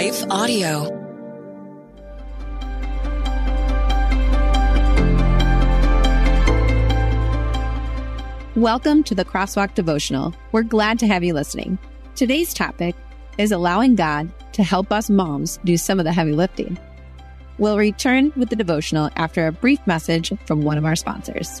Life Audio. Welcome to the Crosswalk Devotional. We're glad to have you listening. Today's topic is allowing God to help us moms do some of the heavy lifting. We'll return with the devotional after a brief message from one of our sponsors.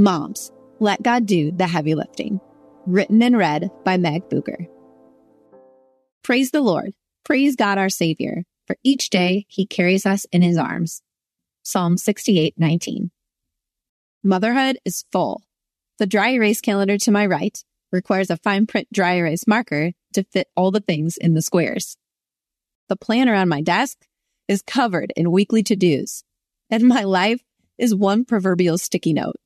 Moms, let God do the heavy lifting. Written and read by Meg Bucher. Praise the Lord. Praise God our Savior. For each day he carries us in his arms. Psalm 68, 19. Motherhood is full. The dry erase calendar to my right requires a fine print dry erase marker to fit all the things in the squares. The planner on my desk is covered in weekly to-dos, and my life is one proverbial sticky note.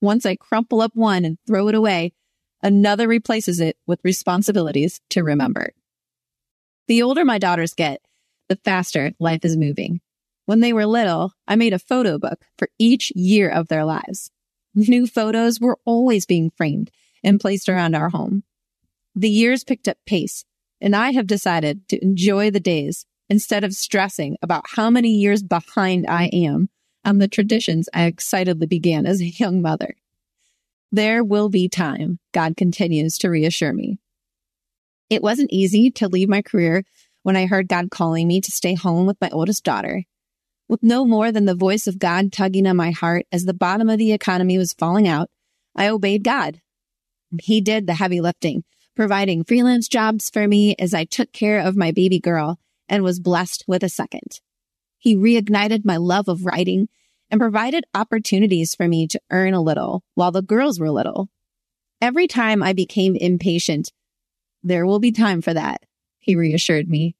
Once I crumple up one and throw it away, another replaces it with responsibilities to remember. The older my daughters get, the faster life is moving. When they were little, I made a photo book for each year of their lives. New photos were always being framed and placed around our home. The years picked up pace, and I have decided to enjoy the days instead of stressing about how many years behind I am on the traditions I excitedly began as a young mother. There will be time, God continues to reassure me. It wasn't easy to leave my career when I heard God calling me to stay home with my oldest daughter. With no more than the voice of God tugging on my heart as the bottom of the economy was falling out, I obeyed God. He did the heavy lifting, providing freelance jobs for me as I took care of my baby girl and was blessed with a second. He reignited my love of writing and provided opportunities for me to earn a little while the girls were little. Every time I became impatient, there will be time for that, he reassured me.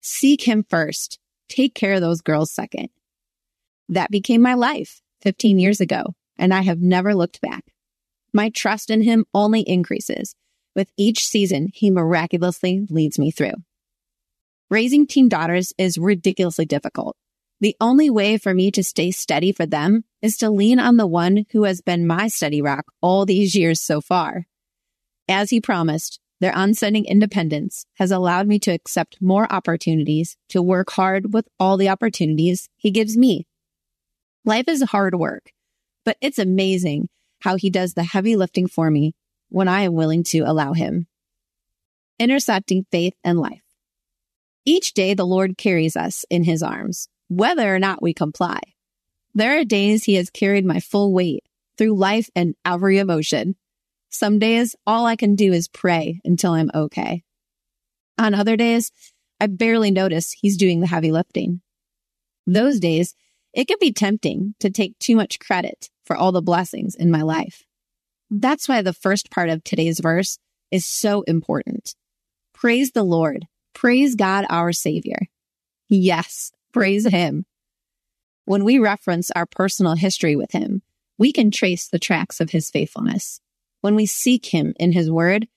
Seek him first. Take care of those girls second. That became my life 15 years ago, and I have never looked back. My trust in him only increases. With each season, he miraculously leads me through. Raising teen daughters is ridiculously difficult. The only way for me to stay steady for them is to lean on the one who has been my steady rock all these years so far. As he promised, their onsetting independence has allowed me to accept more opportunities to work hard with all the opportunities he gives me. Life is hard work, but it's amazing how he does the heavy lifting for me when I am willing to allow him. Intersecting faith and life. Each day the Lord carries us in his arms, whether or not we comply. There are days he has carried my full weight through life and every emotion. Some days all I can do is pray until I'm okay. On other days, I barely notice he's doing the heavy lifting. Those days, it can be tempting to take too much credit for all the blessings in my life. That's why the first part of today's verse is so important. Praise the Lord. Praise God, our Savior. Yes, praise Him. When we reference our personal history with Him, we can trace the tracks of His faithfulness. When we seek Him in His Word,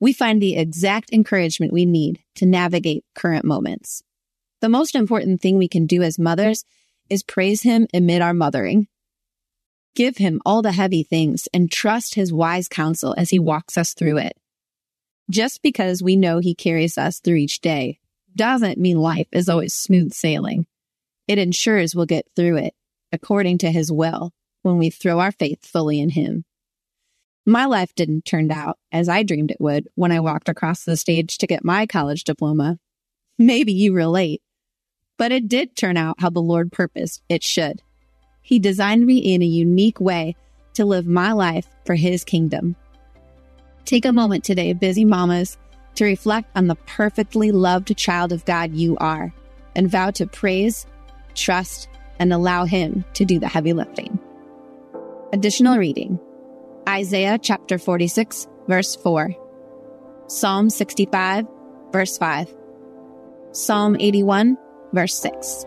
we find the exact encouragement we need to navigate current moments. The most important thing we can do as mothers is praise Him amid our mothering. Give Him all the heavy things and trust His wise counsel as He walks us through it. Just because we know He carries us through each day doesn't mean life is always smooth sailing. It ensures we'll get through it according to his will when we throw our faith fully in him. My life didn't turn out as I dreamed it would when I walked across the stage to get my college diploma. Maybe you relate, but it did turn out how the Lord purposed it should. He designed me in a unique way to live my life for his kingdom. Take a moment today, busy mamas, to reflect on the perfectly loved child of God you are and vow to praise, trust, and allow him to do the heavy lifting. Additional reading Isaiah chapter 46, verse 4, Psalm 65, verse 5, Psalm 81, verse 6.